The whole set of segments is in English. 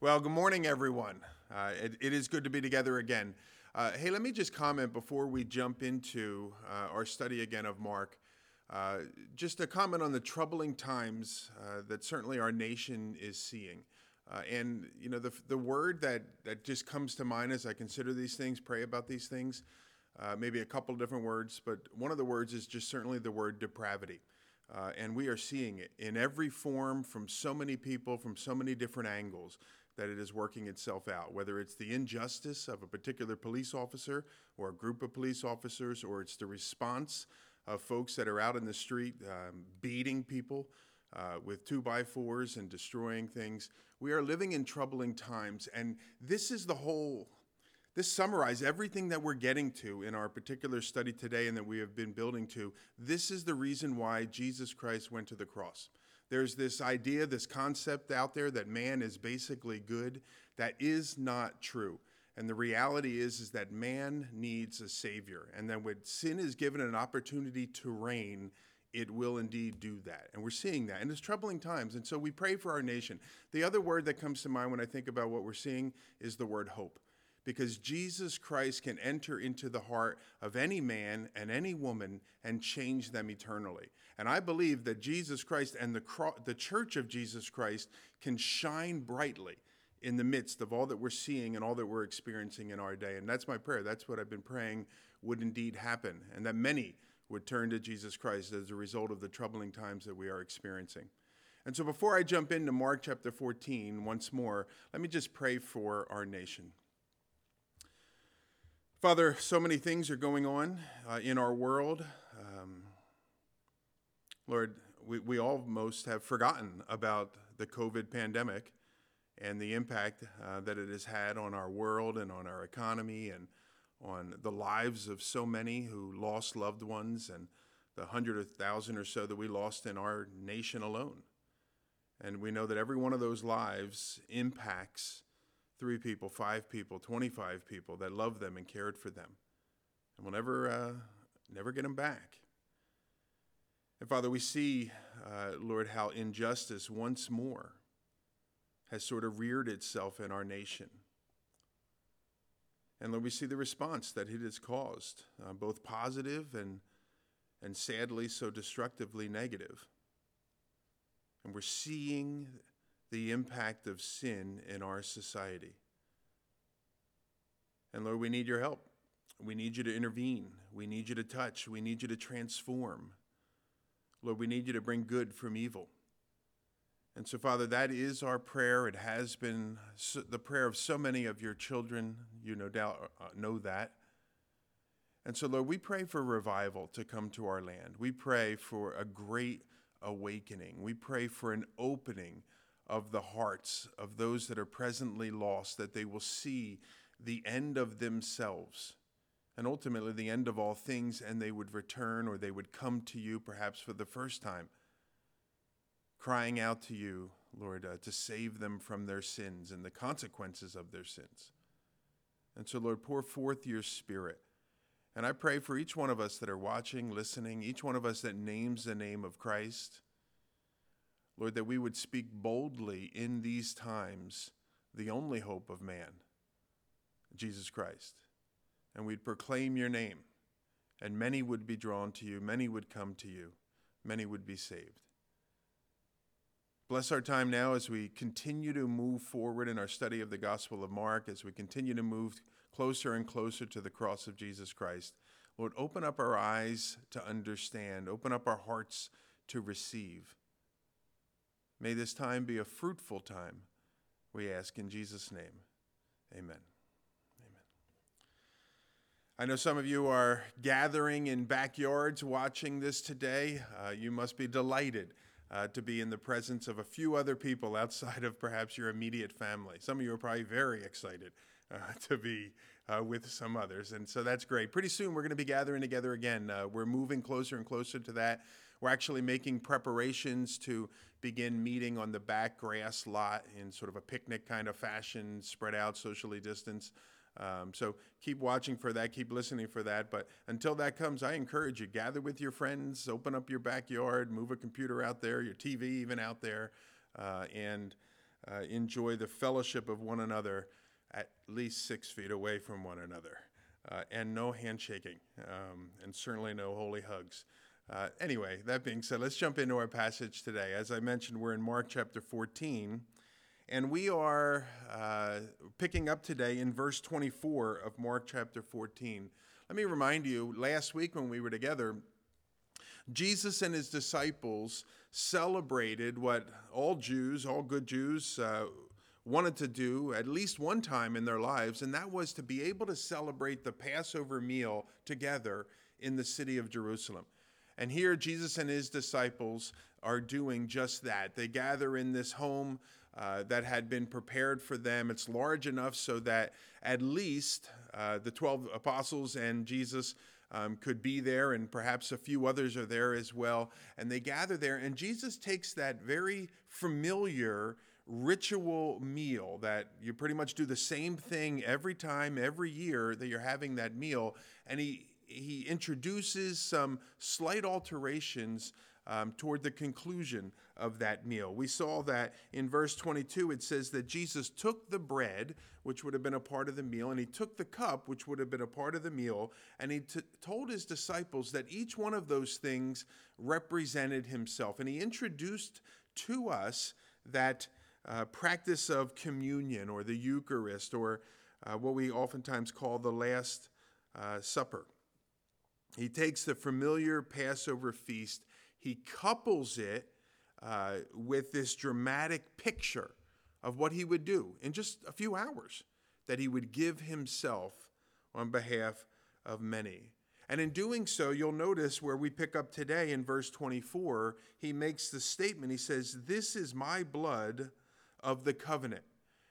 Well, good morning, everyone. Uh, it, it is good to be together again. Uh, hey, let me just comment before we jump into uh, our study again of Mark. Uh, just a comment on the troubling times uh, that certainly our nation is seeing. Uh, and, you know, the, the word that, that just comes to mind as I consider these things, pray about these things, maybe a couple different words, but one of the words is just certainly the word depravity. and we are seeing it in every form from so many people, from so many different angles that it is working itself out, whether it's the injustice of a particular police officer or a group of police officers, or it's the response of folks that are out in the street um, beating people uh, with two by fours and destroying things. We are living in troubling times, and this is the whole. This summarizes everything that we're getting to in our particular study today and that we have been building to. This is the reason why Jesus Christ went to the cross. There's this idea, this concept out there that man is basically good. That is not true. And the reality is, is that man needs a savior. And then when sin is given an opportunity to reign, it will indeed do that. And we're seeing that. And it's troubling times. And so we pray for our nation. The other word that comes to mind when I think about what we're seeing is the word hope because Jesus Christ can enter into the heart of any man and any woman and change them eternally. And I believe that Jesus Christ and the, cro- the church of Jesus Christ can shine brightly in the midst of all that we're seeing and all that we're experiencing in our day. And that's my prayer. That's what I've been praying would indeed happen, and that many would turn to Jesus Christ as a result of the troubling times that we are experiencing. And so before I jump into Mark chapter 14 once more, let me just pray for our nation. Father, so many things are going on uh, in our world. Um, Lord, we, we almost have forgotten about the COVID pandemic and the impact uh, that it has had on our world and on our economy and on the lives of so many who lost loved ones and the hundred or thousand or so that we lost in our nation alone. And we know that every one of those lives impacts three people, five people, 25 people that loved them and cared for them. And we'll never, uh, never get them back. And Father, we see, uh, Lord, how injustice once more has sort of reared itself in our nation. And Lord, we see the response that it has caused, uh, both positive and, and sadly so destructively negative. And we're seeing the impact of sin in our society. And Lord, we need your help. We need you to intervene. We need you to touch. We need you to transform. Lord, we need you to bring good from evil. And so, Father, that is our prayer. It has been the prayer of so many of your children. You no doubt uh, know that. And so, Lord, we pray for revival to come to our land. We pray for a great awakening. We pray for an opening of the hearts of those that are presently lost, that they will see the end of themselves and ultimately the end of all things, and they would return or they would come to you perhaps for the first time, crying out to you, Lord, uh, to save them from their sins and the consequences of their sins. And so, Lord, pour forth your spirit. And I pray for each one of us that are watching, listening, each one of us that names the name of Christ Lord, that we would speak boldly in these times the only hope of man, Jesus Christ. And we'd proclaim your name, and many would be drawn to you, many would come to you, many would be saved. Bless our time now as we continue to move forward in our study of the Gospel of Mark, as we continue to move closer and closer to the cross of Jesus Christ. Lord, open up our eyes to understand, open up our hearts to receive. May this time be a fruitful time, we ask in Jesus' name. Amen. I know some of you are gathering in backyards watching this today. Uh, you must be delighted uh, to be in the presence of a few other people outside of perhaps your immediate family. Some of you are probably very excited uh, to be uh, with some others, and so that's great. Pretty soon we're going to be gathering together again. Uh, we're moving closer and closer to that. We're actually making preparations to begin meeting on the back grass lot in sort of a picnic kind of fashion, spread out, socially distanced. Um, so keep watching for that, keep listening for that. But until that comes, I encourage you gather with your friends, open up your backyard, move a computer out there, your TV even out there, uh, and uh, enjoy the fellowship of one another at least six feet away from one another, uh, and no handshaking, um, and certainly no holy hugs. Uh, anyway, that being said, let's jump into our passage today. As I mentioned, we're in Mark chapter 14, and we are uh, picking up today in verse 24 of Mark chapter 14. Let me remind you, last week when we were together, Jesus and his disciples celebrated what all Jews, all good Jews, uh, wanted to do at least one time in their lives, and that was to be able to celebrate the Passover meal together in the city of Jerusalem. And here, Jesus and his disciples are doing just that. They gather in this home uh, that had been prepared for them. It's large enough so that at least uh, the 12 apostles and Jesus um, could be there, and perhaps a few others are there as well. And they gather there, and Jesus takes that very familiar ritual meal that you pretty much do the same thing every time, every year that you're having that meal, and he he introduces some slight alterations um, toward the conclusion of that meal. We saw that in verse 22, it says that Jesus took the bread, which would have been a part of the meal, and he took the cup, which would have been a part of the meal, and he t- told his disciples that each one of those things represented himself. And he introduced to us that uh, practice of communion or the Eucharist or uh, what we oftentimes call the Last uh, Supper. He takes the familiar Passover feast he couples it uh, with this dramatic picture of what he would do in just a few hours, that he would give himself on behalf of many. And in doing so, you'll notice where we pick up today in verse 24, he makes the statement. He says, This is my blood of the covenant.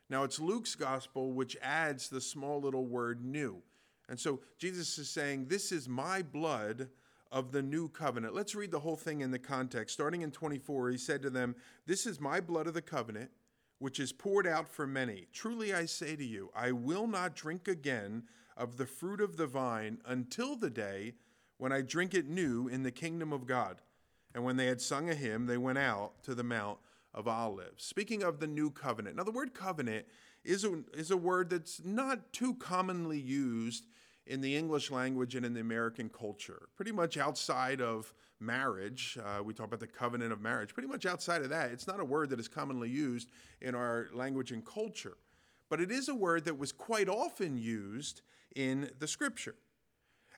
Now, it's Luke's gospel which adds the small little word new. And so Jesus is saying, This is my blood of the new covenant. Let's read the whole thing in the context. Starting in 24, he said to them, This is my blood of the covenant, which is poured out for many. Truly I say to you, I will not drink again of the fruit of the vine until the day when I drink it new in the kingdom of God. And when they had sung a hymn, they went out to the Mount of Olives. Speaking of the new covenant. Now, the word covenant is a, is a word that's not too commonly used in the English language and in the American culture. Pretty much outside of marriage, uh, we talk about the covenant of marriage, pretty much outside of that, it's not a word that is commonly used in our language and culture. But it is a word that was quite often used in the scripture.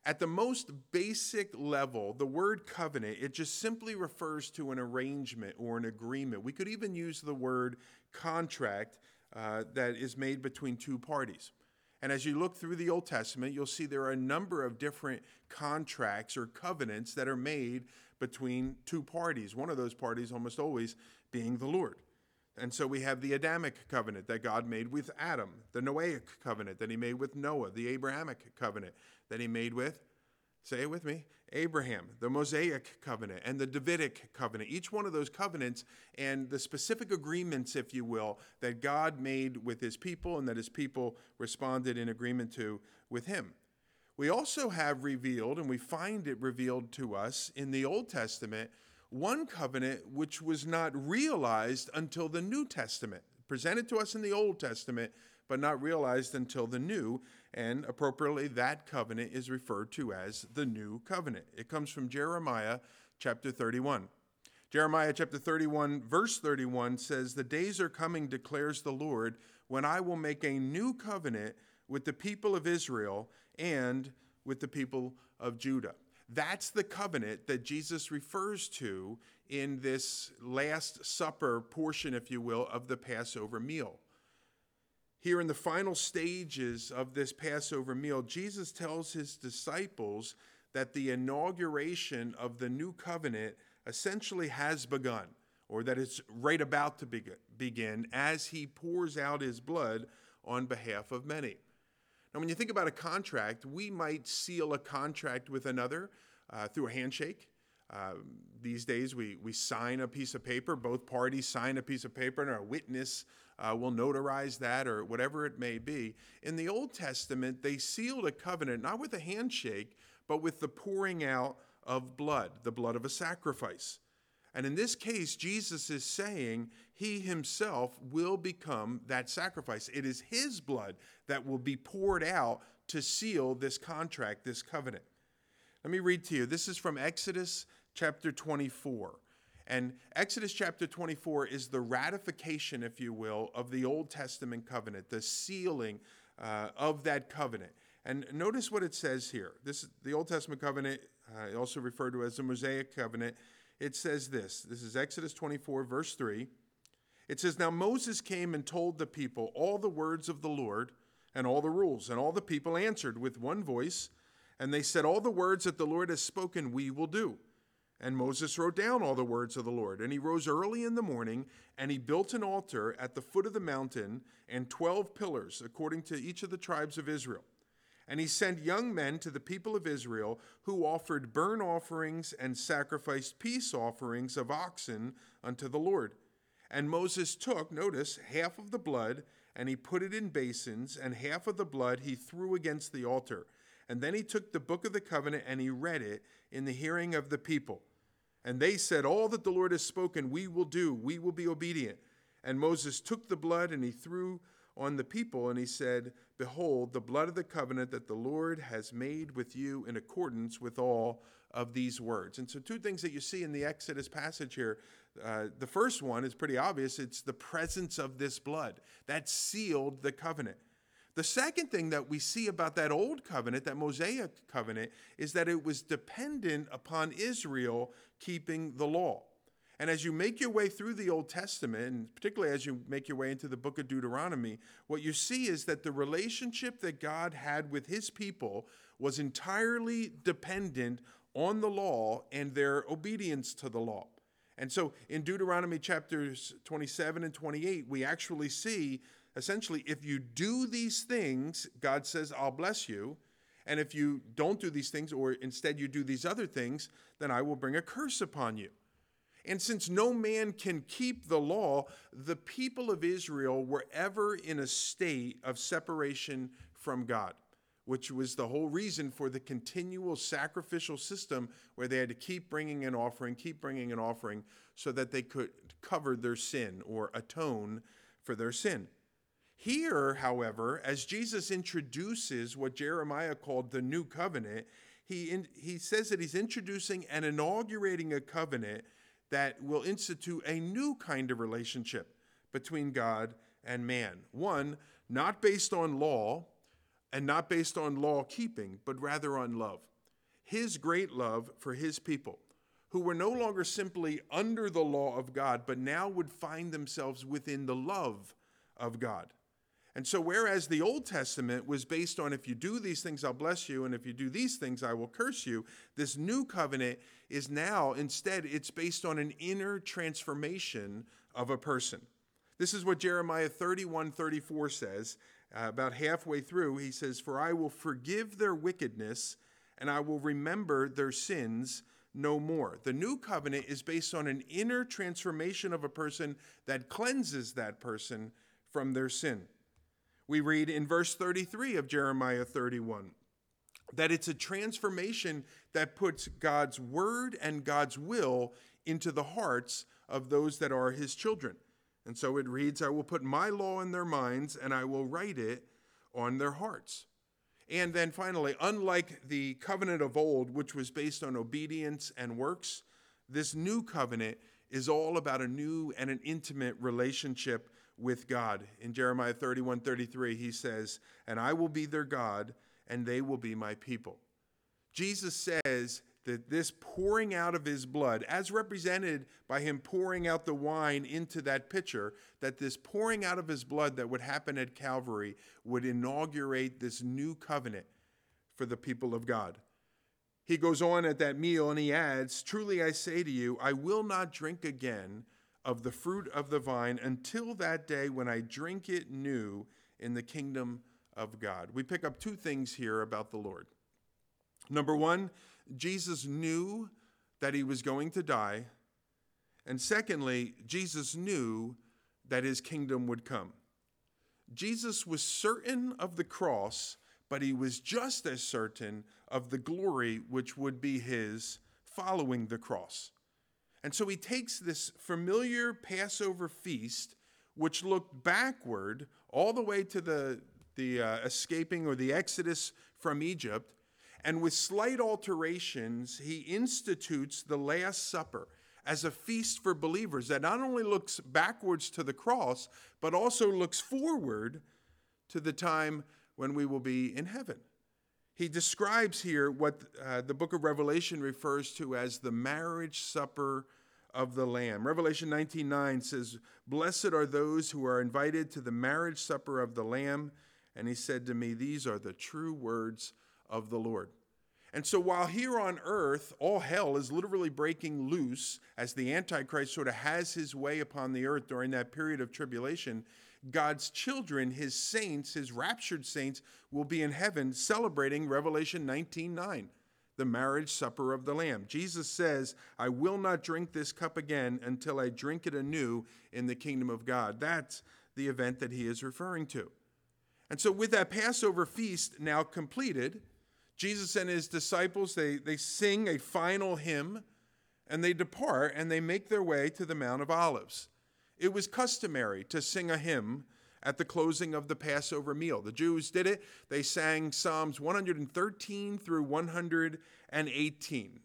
At the most basic level, the word covenant, it just simply refers to an arrangement or an agreement. We could even use the word contract uh, that is made between two parties. And as you look through the Old Testament, you'll see there are a number of different contracts or covenants that are made between two parties, one of those parties almost always being the Lord. And so we have the Adamic covenant that God made with Adam, the Noahic covenant that he made with Noah, the Abrahamic covenant that he made with Say it with me Abraham, the Mosaic covenant, and the Davidic covenant. Each one of those covenants and the specific agreements, if you will, that God made with his people and that his people responded in agreement to with him. We also have revealed, and we find it revealed to us in the Old Testament, one covenant which was not realized until the New Testament, presented to us in the Old Testament, but not realized until the New and appropriately that covenant is referred to as the new covenant. It comes from Jeremiah chapter 31. Jeremiah chapter 31, verse 31 says, The days are coming, declares the Lord, when I will make a new covenant with the people of Israel and with the people of Judah. That's the covenant that Jesus refers to in this Last Supper portion, if you will, of the Passover meal. Here in the final stages of this Passover meal, Jesus tells his disciples that the inauguration of the new covenant essentially has begun, or that it's right about to begin as he pours out his blood on behalf of many. Now, when you think about a contract, we might seal a contract with another uh, through a handshake. Uh, these days, we, we sign a piece of paper, both parties sign a piece of paper, and a witness uh, will notarize that or whatever it may be. In the Old Testament, they sealed a covenant not with a handshake, but with the pouring out of blood, the blood of a sacrifice. And in this case, Jesus is saying he himself will become that sacrifice. It is his blood that will be poured out to seal this contract, this covenant. Let me read to you. This is from Exodus chapter 24. And Exodus chapter 24 is the ratification, if you will, of the Old Testament covenant, the sealing uh, of that covenant. And notice what it says here. This the Old Testament covenant, uh, also referred to as the Mosaic covenant. It says this. This is Exodus 24, verse 3. It says, Now Moses came and told the people all the words of the Lord and all the rules. And all the people answered with one voice, and they said, All the words that the Lord has spoken, we will do. And Moses wrote down all the words of the Lord. And he rose early in the morning, and he built an altar at the foot of the mountain and 12 pillars, according to each of the tribes of Israel. And he sent young men to the people of Israel who offered burnt offerings and sacrificed peace offerings of oxen unto the Lord. And Moses took, notice, half of the blood, and he put it in basins, and half of the blood he threw against the altar. And then he took the book of the covenant and he read it in the hearing of the people. And they said, All that the Lord has spoken, we will do, we will be obedient. And Moses took the blood and he threw on the people, and he said, Behold, the blood of the covenant that the Lord has made with you in accordance with all of these words. And so, two things that you see in the Exodus passage here. Uh, the first one is pretty obvious it's the presence of this blood that sealed the covenant. The second thing that we see about that old covenant, that Mosaic covenant, is that it was dependent upon Israel keeping the law. And as you make your way through the Old Testament, and particularly as you make your way into the book of Deuteronomy, what you see is that the relationship that God had with his people was entirely dependent on the law and their obedience to the law. And so in Deuteronomy chapters 27 and 28, we actually see essentially, if you do these things, God says, I'll bless you. And if you don't do these things, or instead you do these other things, then I will bring a curse upon you. And since no man can keep the law, the people of Israel were ever in a state of separation from God, which was the whole reason for the continual sacrificial system where they had to keep bringing an offering, keep bringing an offering, so that they could cover their sin or atone for their sin. Here, however, as Jesus introduces what Jeremiah called the new covenant, he, in, he says that he's introducing and inaugurating a covenant that will institute a new kind of relationship between God and man. One, not based on law and not based on law keeping, but rather on love. His great love for his people, who were no longer simply under the law of God, but now would find themselves within the love of God. And so, whereas the Old Testament was based on if you do these things, I'll bless you, and if you do these things, I will curse you, this new covenant is now, instead, it's based on an inner transformation of a person. This is what Jeremiah 31 34 says. Uh, about halfway through, he says, For I will forgive their wickedness, and I will remember their sins no more. The new covenant is based on an inner transformation of a person that cleanses that person from their sin we read in verse 33 of Jeremiah 31 that it's a transformation that puts God's word and God's will into the hearts of those that are his children. And so it reads, I will put my law in their minds and I will write it on their hearts. And then finally, unlike the covenant of old, which was based on obedience and works, this new covenant is all about a new and an intimate relationship with God. In Jeremiah 31 33, he says, And I will be their God, and they will be my people. Jesus says that this pouring out of his blood, as represented by him pouring out the wine into that pitcher, that this pouring out of his blood that would happen at Calvary would inaugurate this new covenant for the people of God. He goes on at that meal and he adds, Truly I say to you, I will not drink again of the fruit of the vine until that day when I drink it new in the kingdom of God. We pick up two things here about the Lord. Number one, Jesus knew that he was going to die. And secondly, Jesus knew that his kingdom would come. Jesus was certain of the cross, but he was just as certain of the glory which would be his following the cross. And so he takes this familiar Passover feast, which looked backward all the way to the, the uh, escaping or the exodus from Egypt, and with slight alterations, he institutes the Last Supper as a feast for believers that not only looks backwards to the cross, but also looks forward to the time when we will be in heaven. He describes here what uh, the book of Revelation refers to as the marriage supper of the Lamb. Revelation 19:9 says, "Blessed are those who are invited to the marriage supper of the Lamb." And he said to me, "These are the true words of the Lord." And so while here on earth all hell is literally breaking loose as the Antichrist sort of has his way upon the earth during that period of tribulation, God's children, his saints, his raptured saints, will be in heaven celebrating Revelation 19:9, the marriage supper of the Lamb. Jesus says, I will not drink this cup again until I drink it anew in the kingdom of God. That's the event that he is referring to. And so, with that Passover feast now completed, Jesus and his disciples, they, they sing a final hymn and they depart and they make their way to the Mount of Olives. It was customary to sing a hymn at the closing of the Passover meal. The Jews did it. They sang Psalms 113 through 118,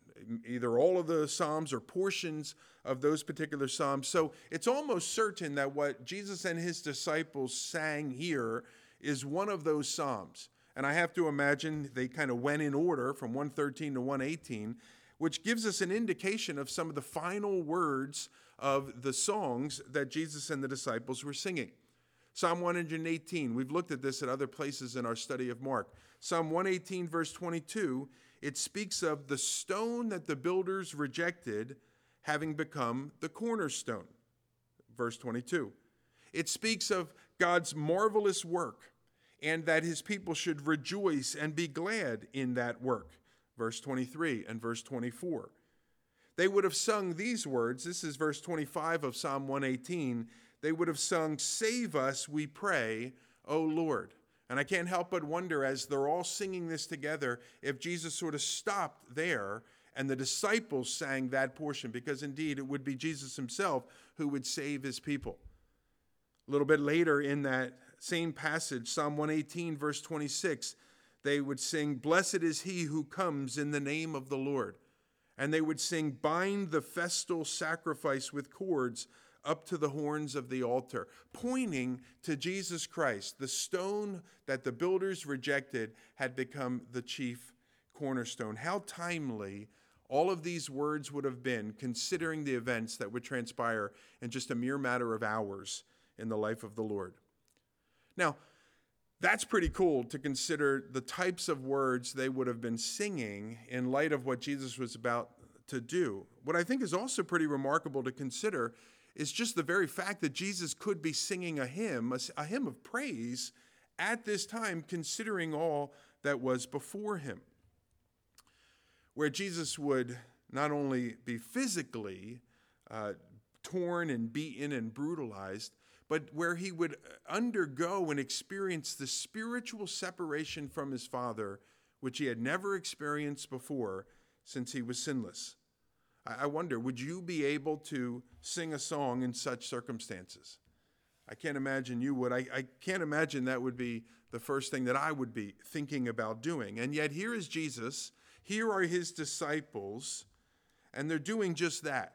either all of the Psalms or portions of those particular Psalms. So it's almost certain that what Jesus and his disciples sang here is one of those Psalms. And I have to imagine they kind of went in order from 113 to 118, which gives us an indication of some of the final words of the songs that Jesus and the disciples were singing. Psalm 118, we've looked at this at other places in our study of Mark. Psalm 118, verse 22, it speaks of the stone that the builders rejected having become the cornerstone. Verse 22. It speaks of God's marvelous work and that his people should rejoice and be glad in that work. Verse 23 and verse 24. They would have sung these words. This is verse 25 of Psalm 118. They would have sung, Save us, we pray, O Lord. And I can't help but wonder as they're all singing this together if Jesus sort of stopped there and the disciples sang that portion, because indeed it would be Jesus himself who would save his people. A little bit later in that same passage, Psalm 118, verse 26, they would sing, Blessed is he who comes in the name of the Lord. And they would sing, Bind the festal sacrifice with cords up to the horns of the altar, pointing to Jesus Christ. The stone that the builders rejected had become the chief cornerstone. How timely all of these words would have been, considering the events that would transpire in just a mere matter of hours in the life of the Lord. Now, that's pretty cool to consider the types of words they would have been singing in light of what Jesus was about to do. What I think is also pretty remarkable to consider is just the very fact that Jesus could be singing a hymn, a, hymn of praise at this time, considering all that was before him. Where Jesus would not only be physically uh, torn and beaten and brutalized, but where he would uh, undergo and experience the spiritual separation from his Father, which he had never experienced before since he was sinless. I wonder, would you be able to sing a song in such circumstances? I can't imagine you would. I, I can't imagine that would be the first thing that I would be thinking about doing. And yet, here is Jesus, here are his disciples, and they're doing just that.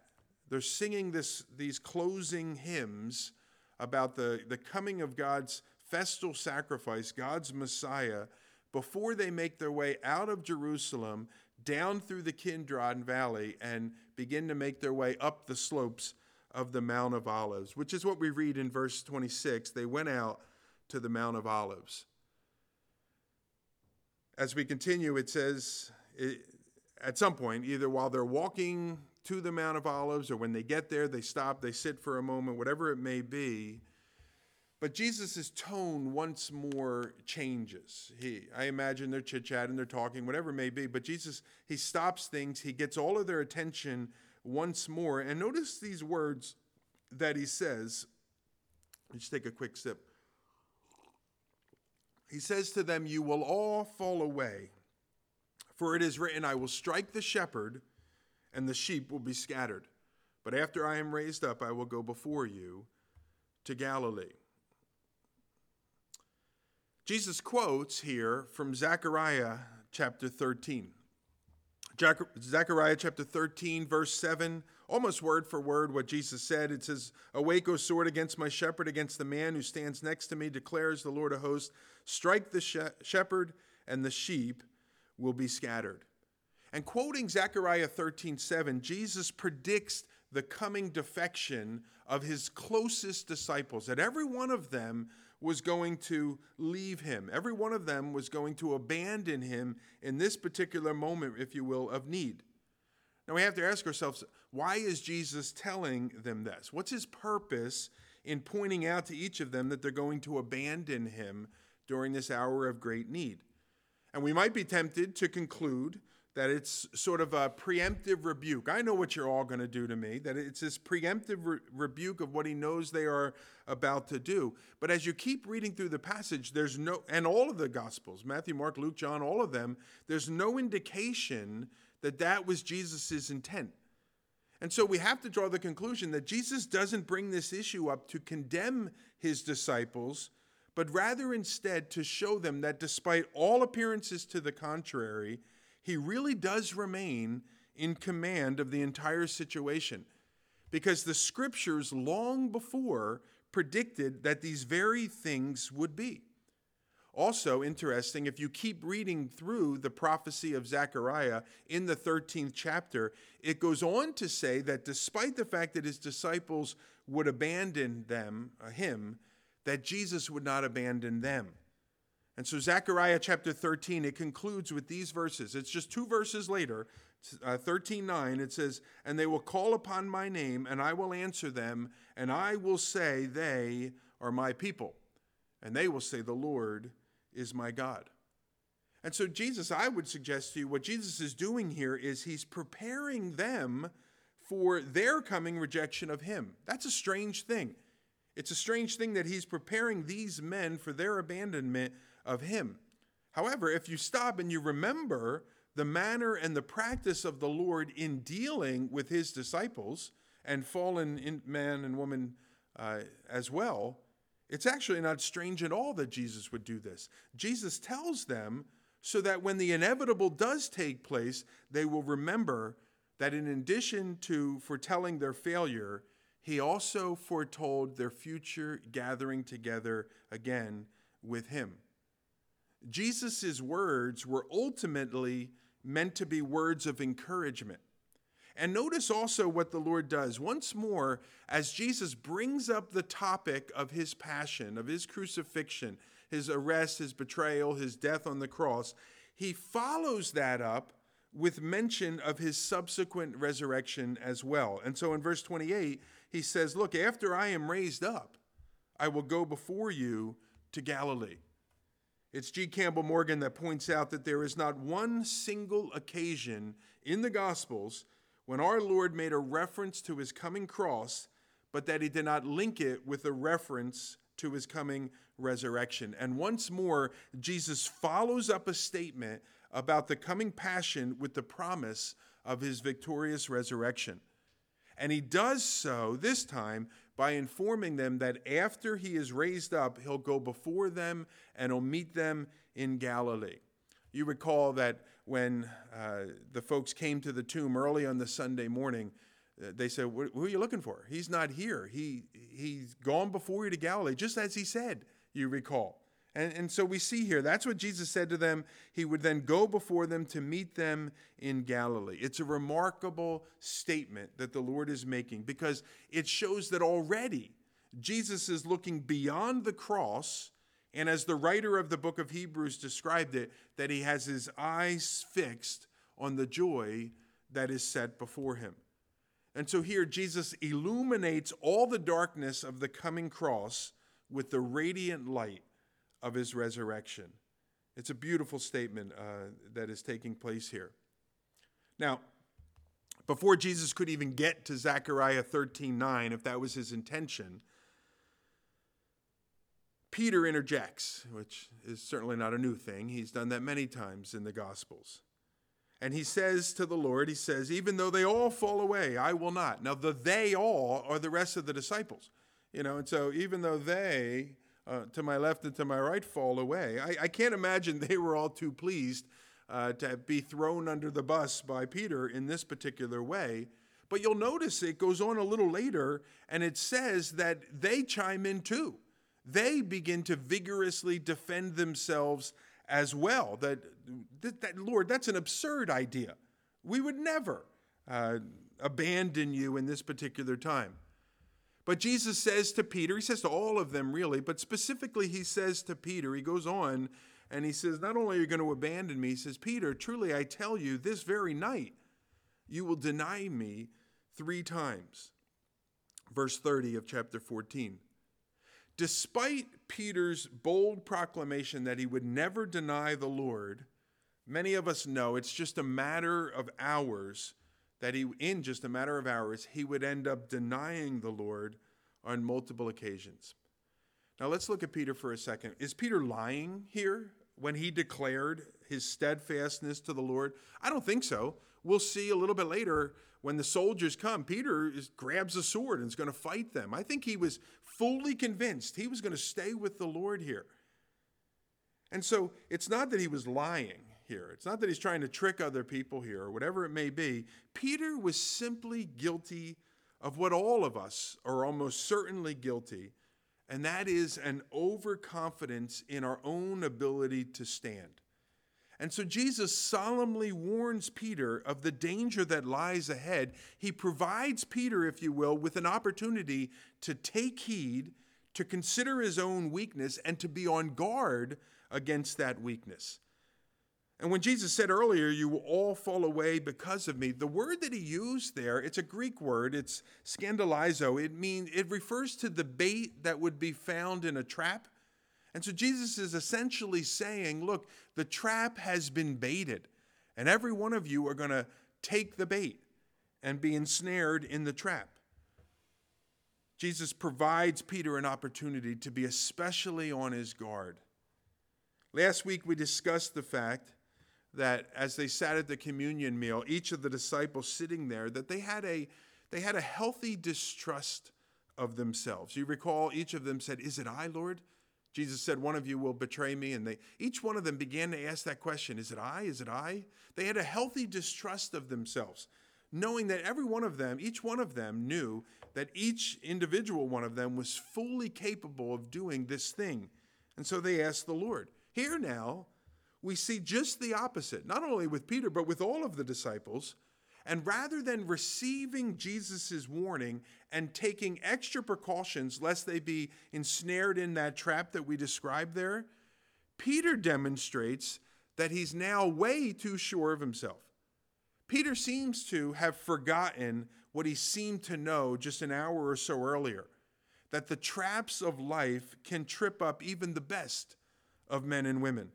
They're singing this, these closing hymns about the, the coming of God's festal sacrifice, God's Messiah, before they make their way out of Jerusalem, down through the Kidron Valley, and begin to make their way up the slopes of the Mount of Olives, which is what we read in verse 26. They went out to the Mount of Olives. As we continue, it says, it, at some point, either while they're walking to the Mount of Olives, or when they get there, they stop, they sit for a moment, whatever it may be. But Jesus' tone once more changes. He, I imagine they're chit chatting, they're talking, whatever it may be. But Jesus, he stops things, he gets all of their attention once more. And notice these words that he says. Let's take a quick sip. He says to them, You will all fall away, for it is written, I will strike the shepherd and the sheep will be scattered. But after I am raised up, I will go before you to Galilee. Jesus quotes here from Zechariah chapter 13. Zechariah chapter 13, verse 7, almost word for word what Jesus said. It says, Awake, O sword, against my shepherd, against the man who stands next to me, declares the Lord of hosts. Strike the shepherd, and the sheep will be scattered. And quoting Zechariah 13, 7, Jesus predicts the coming defection of his closest disciples, that every one of them was going to leave him. Every one of them was going to abandon him in this particular moment, if you will, of need. Now we have to ask ourselves why is Jesus telling them this? What's his purpose in pointing out to each of them that they're going to abandon him during this hour of great need? And we might be tempted to conclude that it's sort of a preemptive rebuke. I know what you're all going to do to me, that it's this preemptive re- rebuke of what he knows they are about to do. But as you keep reading through the passage, there's no, and all of the Gospels, Matthew, Mark, Luke, John, all of them, there's no indication that that was Jesus' intent. And so we have to draw the conclusion that Jesus doesn't bring this issue up to condemn his disciples, but rather instead to show them that despite all appearances to the contrary, he really does remain in command of the entire situation. Because the scriptures long before predicted that these very things would be. Also, interesting, if you keep reading through the prophecy of Zechariah in the 13th chapter, it goes on to say that despite the fact that his disciples would abandon them, uh, him, that Jesus would not abandon them. And so, Zechariah chapter 13, it concludes with these verses. It's just two verses later, uh, 13 9. It says, And they will call upon my name, and I will answer them, and I will say, They are my people. And they will say, The Lord is my God. And so, Jesus, I would suggest to you, what Jesus is doing here is he's preparing them for their coming rejection of him. That's a strange thing. It's a strange thing that he's preparing these men for their abandonment of him. However, if you stop and you remember the manner and the practice of the Lord in dealing with his disciples and fallen man and woman uh, as well, it's actually not strange at all that Jesus would do this. Jesus tells them so that when the inevitable does take place, they will remember that in addition to foretelling their failure, he also foretold their future gathering together again with him. Jesus' words were ultimately meant to be words of encouragement. And notice also what the Lord does. Once more, as Jesus brings up the topic of his passion, of his crucifixion, his arrest, his betrayal, his death on the cross, he follows that up with mention of his subsequent resurrection as well. And so in verse 28, he says, Look, after I am raised up, I will go before you to Galilee. It's G. Campbell Morgan that points out that there is not one single occasion in the Gospels when our Lord made a reference to his coming cross, but that he did not link it with a reference to his coming resurrection. And once more, Jesus follows up a statement about the coming passion with the promise of his victorious resurrection. And he does so this time by informing them that after he is raised up, he'll go before them and he'll meet them in Galilee. You recall that when uh, the folks came to the tomb early on the Sunday morning, uh, they said, Who are you looking for? He's not here. He, he's gone before you to Galilee, just as he said, you recall. And, and so we see here, that's what Jesus said to them. He would then go before them to meet them in Galilee. It's a remarkable statement that the Lord is making because it shows that already Jesus is looking beyond the cross. And as the writer of the book of Hebrews described it, that he has his eyes fixed on the joy that is set before him. And so here, Jesus illuminates all the darkness of the coming cross with the radiant light of his resurrection. It's a beautiful statement uh, that is taking place here. Now, before Jesus could even get to Zechariah 13:9, if that was his intention, Peter interjects, which is certainly not a new thing. He's done that many times in the Gospels. And he says to the Lord, he says, even though they all fall away, I will not. Now, the they all are the rest of the disciples. You know, and so even though they, uh, to my left and to my right, fall away, I, I can't imagine they were all too pleased uh, to be thrown under the bus by Peter in this particular way. But you'll notice it goes on a little later, and it says that they chime in too. They begin to vigorously defend themselves as well. That, that, that Lord, that's an absurd idea. We would never uh, abandon you in this particular time. But Jesus says to Peter, he says to all of them really, but specifically he says to Peter, he goes on and he says, Not only are you going to abandon me, he says, Peter, truly I tell you, this very night you will deny me three times. Verse 30 of chapter 14. Despite Peter's bold proclamation that he would never deny the Lord, many of us know it's just a matter of hours that he, in just a matter of hours, he would end up denying the Lord on multiple occasions. Now let's look at Peter for a second. Is Peter lying here when he declared his steadfastness to the Lord? I don't think so. We'll see a little bit later when the soldiers come. Peter is, grabs a sword and is going to fight them. I think he was fully convinced he was going to stay with the Lord here. And so it's not that he was lying here. It's not that he's trying to trick other people here or whatever it may be. Peter was simply guilty of what all of us are almost certainly guilty and that is an overconfidence in our own ability to stand. And so Jesus solemnly warns Peter of the danger that lies ahead. He provides Peter, if you will, with an opportunity to take heed, to consider his own weakness, and to be on guard against that weakness. And when Jesus said earlier, you will all fall away because of me, the word that he used there, it's a Greek word, it's scandalizo. It means it refers to the bait that would be found in a trap. And so Jesus is essentially saying, look, the trap has been baited, and every one of you are going to take the bait and be ensnared in the trap. Jesus provides Peter an opportunity to be especially on his guard. Last week we discussed the fact that as they sat at the communion meal, each of the disciples sitting there, that they had a they had a healthy distrust of themselves. You recall each of them said, "Is it I, Lord?" Jesus said, "One of you will betray me," and they each one of them began to ask that question, "Is it I? Is it I?" They had a healthy distrust of themselves, knowing that every one of them, each one of them knew that each individual one of them was fully capable of doing this thing. And so they asked the Lord. Here now, we see just the opposite, not only with Peter, but with all of the disciples. And rather than receiving Jesus' warning and taking extra precautions lest they be ensnared in that trap that we described there, Peter demonstrates that he's now way too sure of himself. Peter seems to have forgotten what he seemed to know just an hour or so earlier that the traps of life can trip up even the best of men and women.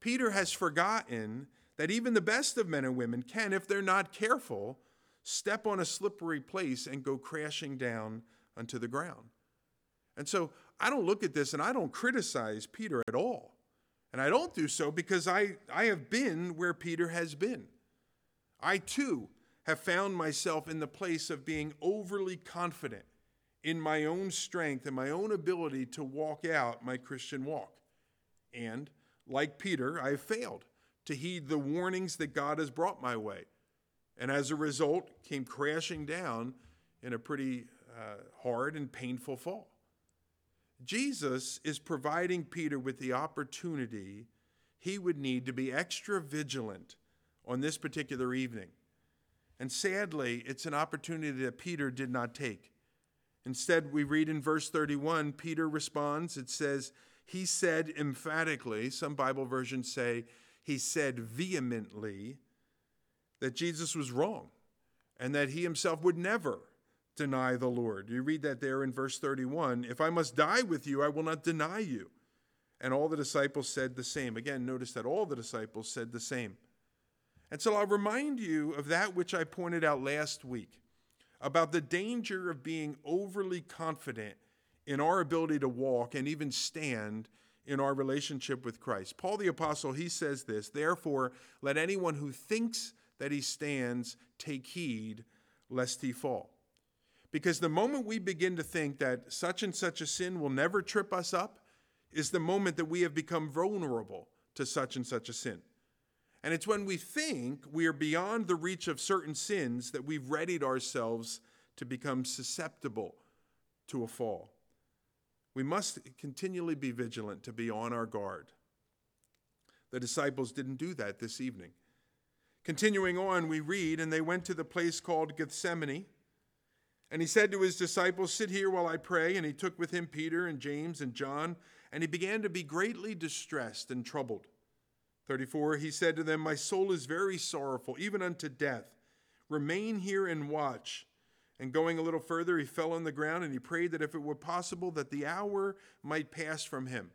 Peter has forgotten that even the best of men and women can, if they're not careful, step on a slippery place and go crashing down onto the ground. And so I don't look at this and I don't criticize Peter at all. And I don't do so because I, I have been where Peter has been. I too have found myself in the place of being overly confident in my own strength and my own ability to walk out my Christian walk. And like Peter, I have failed to heed the warnings that God has brought my way. And as a result, came crashing down in a pretty uh, hard and painful fall. Jesus is providing Peter with the opportunity he would need to be extra vigilant on this particular evening. And sadly, it's an opportunity that Peter did not take. Instead, we read in verse 31, Peter responds, it says, he said emphatically, some Bible versions say he said vehemently, that Jesus was wrong and that he himself would never deny the Lord. You read that there in verse 31 If I must die with you, I will not deny you. And all the disciples said the same. Again, notice that all the disciples said the same. And so I'll remind you of that which I pointed out last week about the danger of being overly confident in our ability to walk and even stand in our relationship with Christ. Paul the Apostle, he says this Therefore, let anyone who thinks that he stands take heed lest he fall. Because the moment we begin to think that such and such a sin will never trip us up is the moment that we have become vulnerable to such and such a sin. And it's when we think we are beyond the reach of certain sins that we've readied ourselves to become susceptible to a fall. We must continually be vigilant to be on our guard. The disciples didn't do that this evening. Continuing on, we read, and they went to the place called Gethsemane. And he said to his disciples, Sit here while I pray. And he took with him Peter and James and John, and he began to be greatly distressed and troubled. 34 He said to them, My soul is very sorrowful, even unto death. Remain here and watch. And going a little further, he fell on the ground and he prayed that if it were possible, that the hour might pass from him.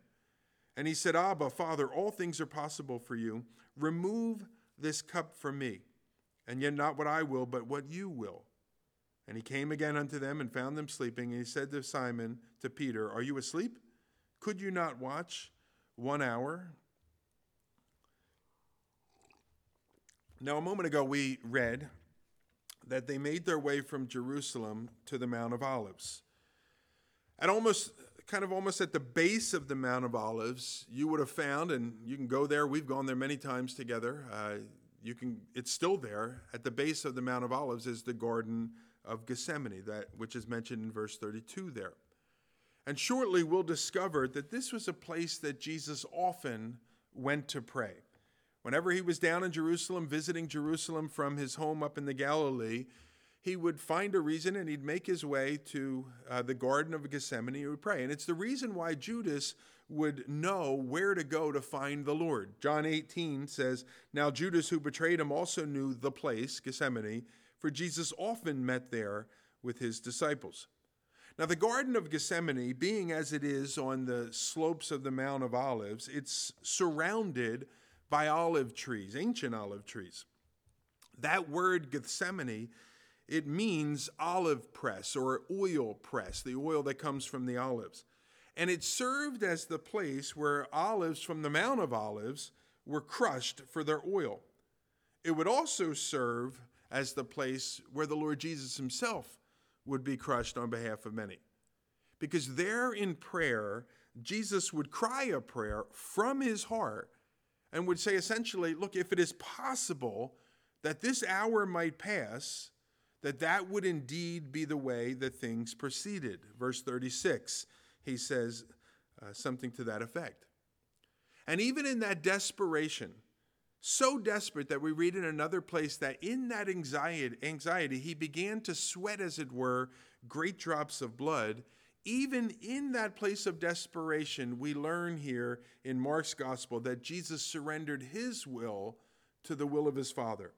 And he said, Abba, Father, all things are possible for you. Remove this cup from me. And yet not what I will, but what you will. And he came again unto them and found them sleeping. And he said to Simon, to Peter, Are you asleep? Could you not watch one hour? Now, a moment ago, we read that they made their way from Jerusalem to the Mount of Olives. At almost, kind of almost at the base of the Mount of Olives, you would have found, and you can go there. We've gone there many times together. Uh, you can, it's still there. At the base of the Mount of Olives is the Garden of Gethsemane, that which is mentioned in verse 32 there. And shortly we'll discover that this was a place that Jesus often went to pray. Whenever he was down in Jerusalem, visiting Jerusalem from his home up in the Galilee, he would find a reason and he'd make his way to uh, the Garden of Gethsemane. He would pray. And it's the reason why Judas would know where to go to find the Lord. John 18 says, Now Judas, who betrayed him, also knew the place, Gethsemane, for Jesus often met there with his disciples. Now, the Garden of Gethsemane, being as it is on the slopes of the Mount of Olives, it's surrounded by olive trees, ancient olive trees. That word Gethsemane, it means olive press or oil press, the oil that comes from the olives. And it served as the place where olives from the Mount of Olives were crushed for their oil. It would also serve as the place where the Lord Jesus himself would be crushed on behalf of many. Because there in prayer, Jesus would cry a prayer from his heart and would say essentially, look, if it is possible that this hour might pass, that that would indeed be the way that things proceeded. Verse 36, he says uh, something to that effect. And even in that desperation, so desperate that we read in another place that in that anxiety, anxiety he began to sweat, as it were, great drops of blood even in that place of desperation, we learn here in Mark's gospel that Jesus surrendered his will to the will of his Father,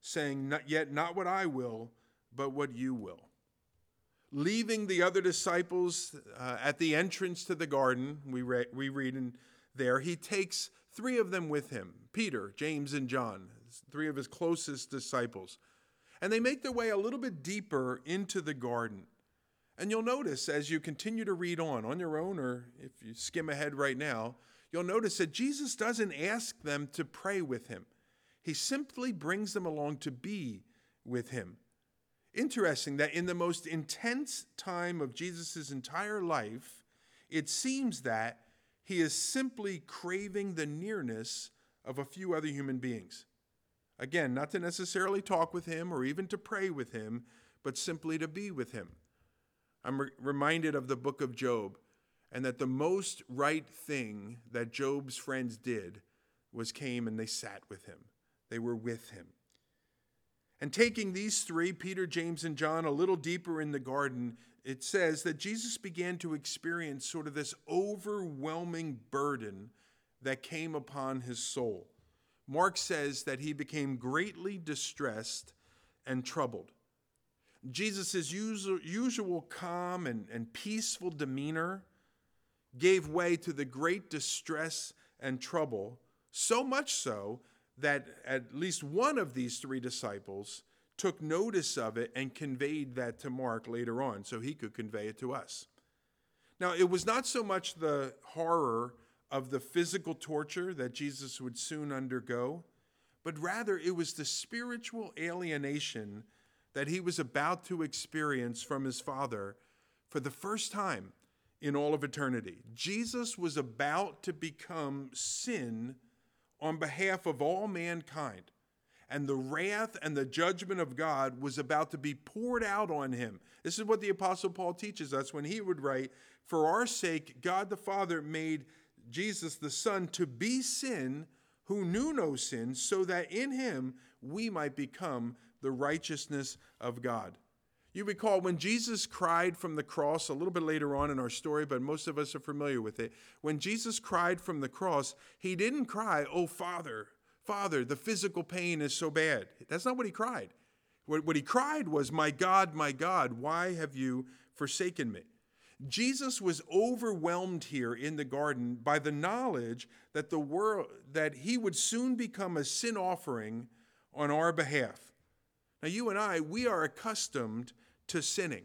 saying, Not yet not what I will, but what you will. Leaving the other disciples uh, at the entrance to the garden, we, re- we read in there, he takes three of them with him Peter, James, and John, three of his closest disciples. And they make their way a little bit deeper into the garden. And you'll notice as you continue to read on, on your own, or if you skim ahead right now, you'll notice that Jesus doesn't ask them to pray with him. He simply brings them along to be with him. Interesting that in the most intense time of Jesus' entire life, it seems that he is simply craving the nearness of a few other human beings. Again, not to necessarily talk with him or even to pray with him, but simply to be with him. I'm re- reminded of the book of Job, and that the most right thing that Job's friends did was came and they sat with him. They were with him. And taking these three, Peter, James, and John, a little deeper in the garden, it says that Jesus began to experience sort of this overwhelming burden that came upon his soul. Mark says that he became greatly distressed and troubled. Jesus' usual, calm and, and peaceful demeanor gave way to the great distress and trouble, so much so that at least one of these three disciples took notice of it and conveyed that to Mark later on so he could convey it to us. Now, it was not so much the horror of the physical torture that Jesus would soon undergo, but rather it was the spiritual alienation that he was about to experience from his Father for the first time in all of eternity. Jesus was about to become sin on behalf of all mankind. And the wrath and the judgment of God was about to be poured out on him. This is what the Apostle Paul teaches us when he would write, For our sake, God the Father made Jesus the Son to be sin who knew no sin, so that in him we might become the righteousness of God. You recall when Jesus cried from the cross, a little bit later on in our story, but most of us are familiar with it. When Jesus cried from the cross, he didn't cry, Oh, Father, Father, the physical pain is so bad. That's not what he cried. What, what he cried was, My God, my God, why have you forsaken me? Jesus was overwhelmed here in the garden by the knowledge that the world that he would soon become a sin offering on our behalf. Now you and I, we are accustomed to sinning.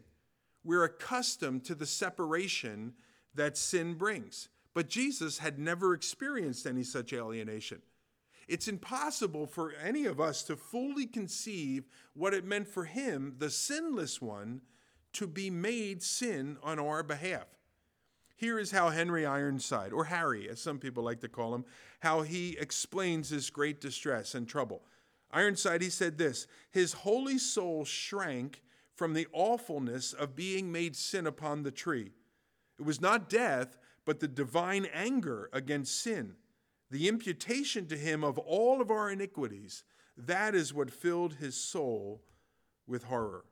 We're accustomed to the separation that sin brings. But Jesus had never experienced any such alienation. It's impossible for any of us to fully conceive what it meant for him, the sinless one, to be made sin on our behalf. Here is how Henry Ironside, or Harry, as some people like to call him, how he explains this great distress and trouble. Ironside, he said this His holy soul shrank from the awfulness of being made sin upon the tree. It was not death, but the divine anger against sin, the imputation to him of all of our iniquities. That is what filled his soul with horror.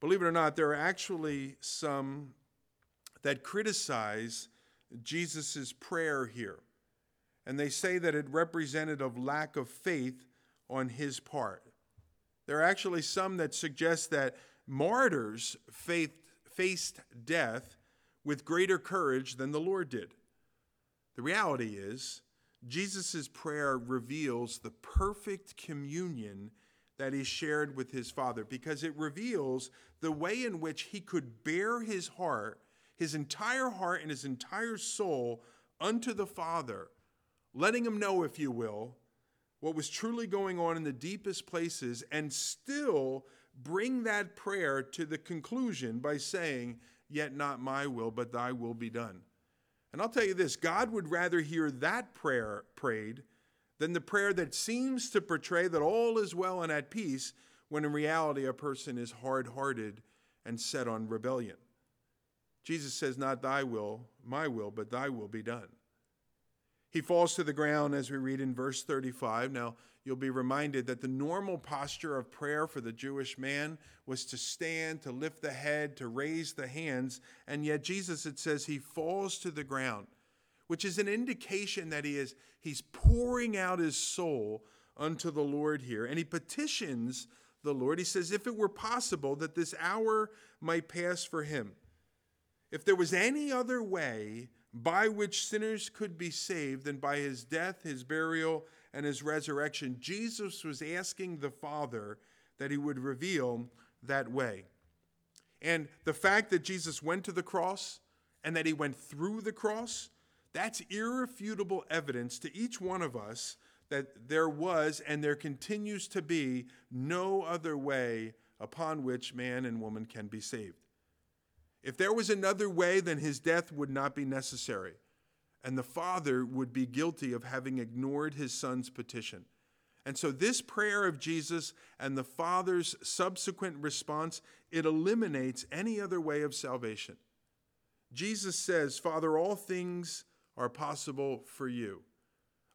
Believe it or not, there are actually some that criticize Jesus' prayer here. And they say that it represented of lack of faith on his part. There are actually some that suggest that martyrs faced death with greater courage than the Lord did. The reality is, Jesus' prayer reveals the perfect communion that he shared with his Father because it reveals the way in which he could bare his heart, his entire heart and his entire soul unto the Father, letting him know, if you will, what was truly going on in the deepest places and still bring that prayer to the conclusion by saying, Yet not my will, but thy will be done. And I'll tell you this God would rather hear that prayer prayed than the prayer that seems to portray that all is well and at peace when in reality a person is hard hearted and set on rebellion. Jesus says, Not thy will, my will, but thy will be done. He falls to the ground as we read in verse 35. Now, you'll be reminded that the normal posture of prayer for the Jewish man was to stand, to lift the head, to raise the hands, and yet Jesus, it says, he falls to the ground, which is an indication that he is he's pouring out his soul unto the Lord here, and he petitions the Lord. He says, If it were possible that this hour might pass for him, if there was any other way by which sinners could be saved and by his death, his burial, and his resurrection, Jesus was asking the Father that he would reveal that way. And the fact that Jesus went to the cross and that he went through the cross, that's irrefutable evidence to each one of us that there was and there continues to be no other way upon which man and woman can be saved. If there was another way, then his death would not be necessary, and the Father would be guilty of having ignored his Son's petition. And so this prayer of Jesus and the Father's subsequent response, it eliminates any other way of salvation. Jesus says, Father, all things are possible for you.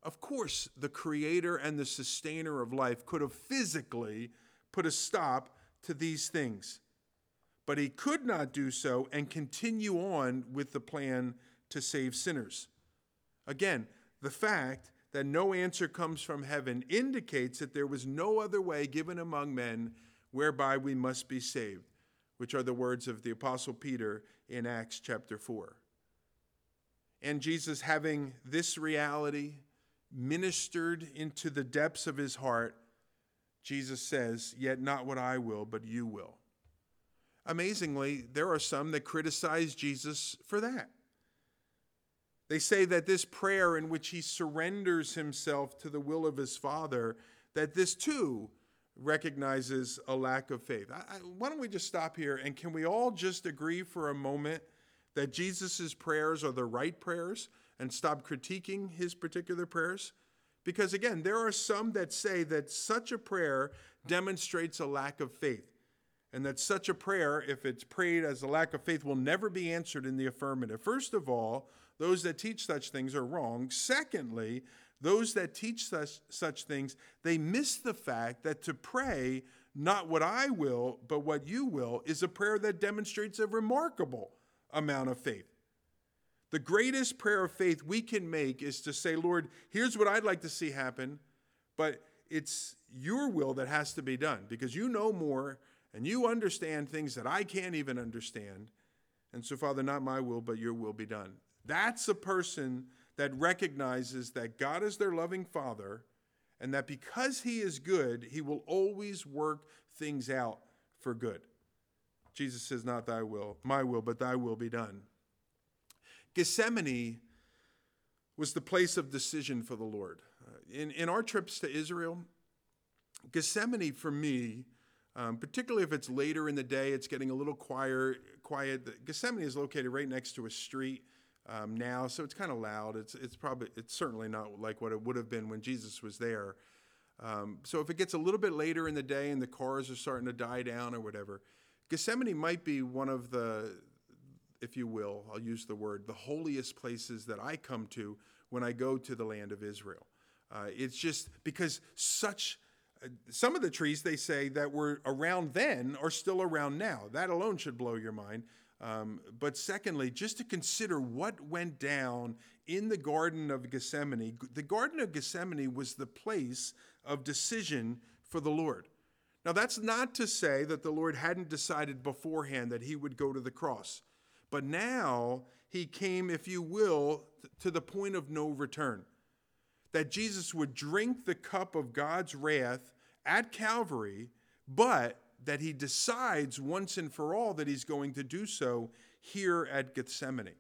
Of course, the creator and the sustainer of life could have physically put a stop to these things, but he could not do so and continue on with the plan to save sinners. Again, the fact that no answer comes from heaven indicates that there was no other way given among men whereby we must be saved, which are the words of the Apostle Peter in Acts chapter 4. And Jesus, having this reality, ministered into the depths of his heart, Jesus says, Yet not what I will, but you will. Amazingly, there are some that criticize Jesus for that. They say that this prayer in which he surrenders himself to the will of his Father, that this too recognizes a lack of faith. I, I, why don't we just stop here and can we all just agree for a moment that Jesus' prayers are the right prayers and stop critiquing his particular prayers? Because again, there are some that say that such a prayer demonstrates a lack of faith and that such a prayer, if it's prayed as a lack of faith, will never be answered in the affirmative. First of all, those that teach such things are wrong. Secondly, those that teach such, such things, they miss the fact that to pray, not what I will, but what you will, is a prayer that demonstrates a remarkable amount of faith. The greatest prayer of faith we can make is to say, Lord, here's what I'd like to see happen, but it's your will that has to be done because you know more and you understand things that I can't even understand. And so, Father, not my will, but your will be done. That's a person that recognizes that God is their loving Father and that because He is good, He will always work things out for good. Jesus says, Not thy will, my will, but thy will be done. Gethsemane was the place of decision for the Lord. Uh, in, in our trips to Israel, Gethsemane for me, um, particularly if it's later in the day, it's getting a little quiet. Quiet. Gethsemane is located right next to a street um, now, so it's kind of loud. It's it's probably it's certainly not like what it would have been when Jesus was there. Um, so if it gets a little bit later in the day and the cars are starting to die down or whatever, Gethsemane might be one of the, if you will, I'll use the word, the holiest places that I come to when I go to the land of Israel. Uh, it's just because such some of the trees they say that were around then are still around now. That alone should blow your mind. Um, but secondly, just to consider what went down in the Garden of Gethsemane. The Garden of Gethsemane was the place of decision for the Lord. Now, that's not to say that the Lord hadn't decided beforehand that he would go to the cross, but now he came, if you will, to the point of no return. That Jesus would drink the cup of God's wrath at Calvary, but that he decides once and for all that he's going to do so here at Gethsemane.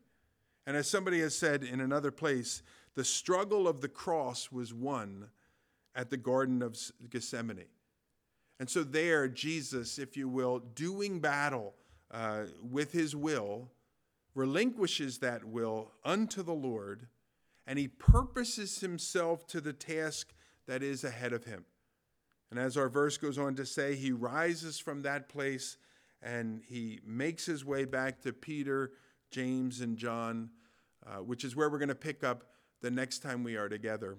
And as somebody has said in another place, the struggle of the cross was won at the Garden of Gethsemane. And so, there, Jesus, if you will, doing battle uh, with his will, relinquishes that will unto the Lord, and he purposes himself to the task that is ahead of him. And as our verse goes on to say, he rises from that place and he makes his way back to Peter, James, and John, uh, which is where we're going to pick up the next time we are together,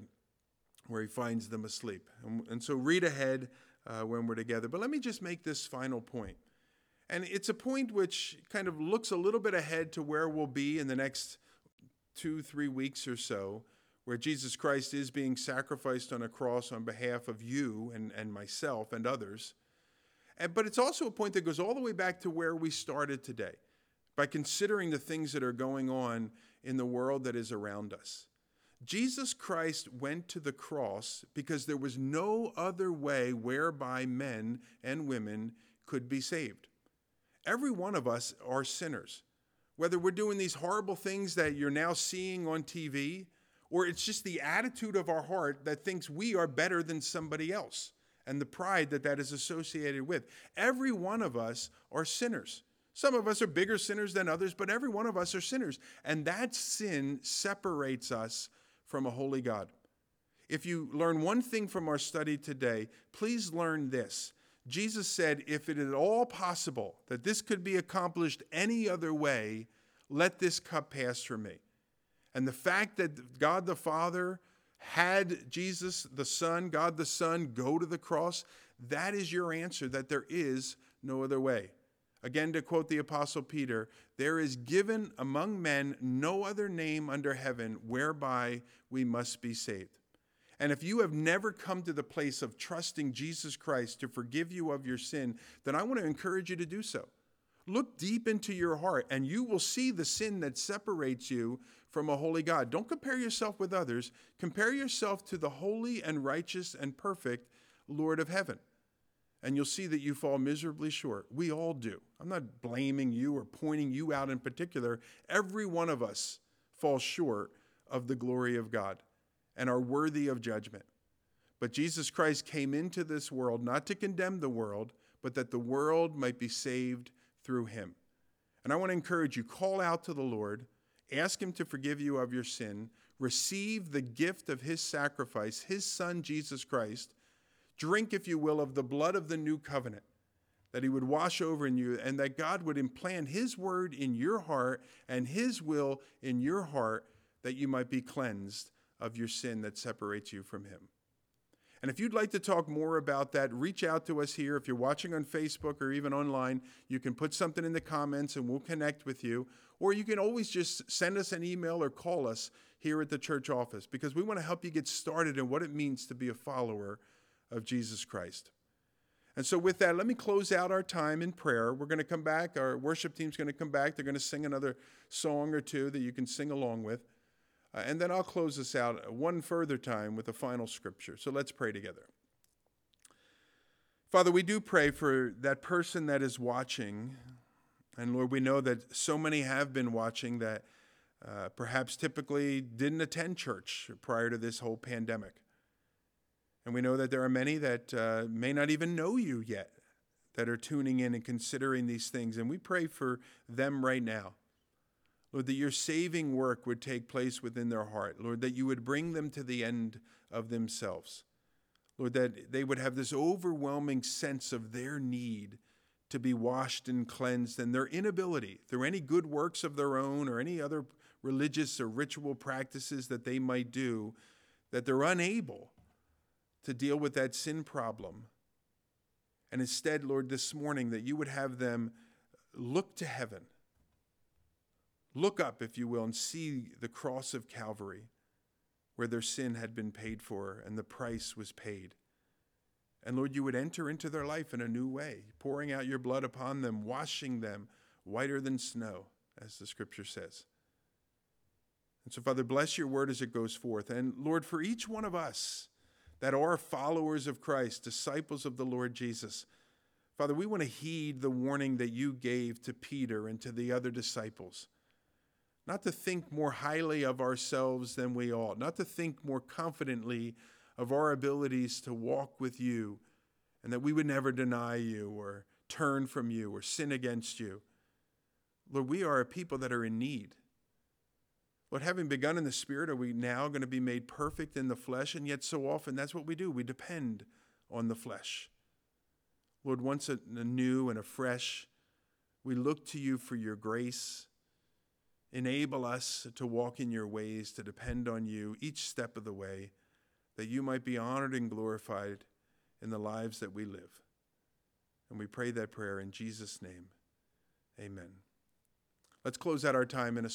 where he finds them asleep. And, and so read ahead uh, when we're together. But let me just make this final point. And it's a point which kind of looks a little bit ahead to where we'll be in the next two, three weeks or so where Jesus Christ is being sacrificed on a cross on behalf of you and, and myself and others. And, but it's also a point that goes all the way back to where we started today by considering the things that are going on in the world that is around us. Jesus Christ went to the cross because there was no other way whereby men and women could be saved. Every one of us are sinners. Whether we're doing these horrible things that you're now seeing on TV, or it's just the attitude of our heart that thinks we are better than somebody else and the pride that that is associated with. Every one of us are sinners. Some of us are bigger sinners than others, but every one of us are sinners. And that sin separates us from a holy God. If you learn one thing from our study today, please learn this. Jesus said, If it is at all possible that this could be accomplished any other way, let this cup pass from me. And the fact that God the Father had Jesus the Son, God the Son, go to the cross, that is your answer that there is no other way. Again, to quote the Apostle Peter, there is given among men no other name under heaven whereby we must be saved. And if you have never come to the place of trusting Jesus Christ to forgive you of your sin, then I want to encourage you to do so. Look deep into your heart, and you will see the sin that separates you from a holy God. Don't compare yourself with others. Compare yourself to the holy and righteous and perfect Lord of heaven. And you'll see that you fall miserably short. We all do. I'm not blaming you or pointing you out in particular. Every one of us falls short of the glory of God and are worthy of judgment. But Jesus Christ came into this world not to condemn the world, but that the world might be saved through him. And I want to encourage you call out to the Lord, ask him to forgive you of your sin, receive the gift of his sacrifice, his son Jesus Christ. Drink, if you will, of the blood of the new covenant, that he would wash over in you, and that God would implant his word in your heart and his will in your heart, that you might be cleansed of your sin that separates you from him. And if you'd like to talk more about that, reach out to us here. If you're watching on Facebook or even online, you can put something in the comments and we'll connect with you. Or you can always just send us an email or call us here at the church office because we want to help you get started in what it means to be a follower of Jesus Christ. And so, with that, let me close out our time in prayer. We're going to come back. Our worship team's going to come back. They're going to sing another song or two that you can sing along with. Uh, and then I'll close this out one further time with a final scripture. So let's pray together. Father, we do pray for that person that is watching. And Lord, we know that so many have been watching that uh, perhaps typically didn't attend church prior to this whole pandemic. And we know that there are many that uh, may not even know you yet that are tuning in and considering these things. And we pray for them right now. Lord, that your saving work would take place within their heart. Lord, that you would bring them to the end of themselves. Lord, that they would have this overwhelming sense of their need to be washed and cleansed and their inability through any good works of their own or any other religious or ritual practices that they might do, that they're unable to deal with that sin problem. And instead, Lord, this morning, that you would have them look to heaven Look up, if you will, and see the cross of Calvary, where their sin had been paid for and the price was paid. And Lord, you would enter into their life in a new way, pouring out your blood upon them, washing them whiter than snow, as the scripture says. And so, Father, bless your word as it goes forth. And Lord, for each one of us that are followers of Christ, disciples of the Lord Jesus, Father, we want to heed the warning that you gave to Peter and to the other disciples not to think more highly of ourselves than we ought, not to think more confidently of our abilities to walk with you, and that we would never deny you or turn from you or sin against you. Lord, we are a people that are in need. Lord, having begun in the Spirit, are we now going to be made perfect in the flesh? And yet, so often, that's what we do. We depend on the flesh. Lord, once anew and afresh, we look to you for your grace Enable us to walk in your ways, to depend on you each step of the way, that you might be honored and glorified in the lives that we live. And we pray that prayer in Jesus' name. Amen. Let's close out our time in a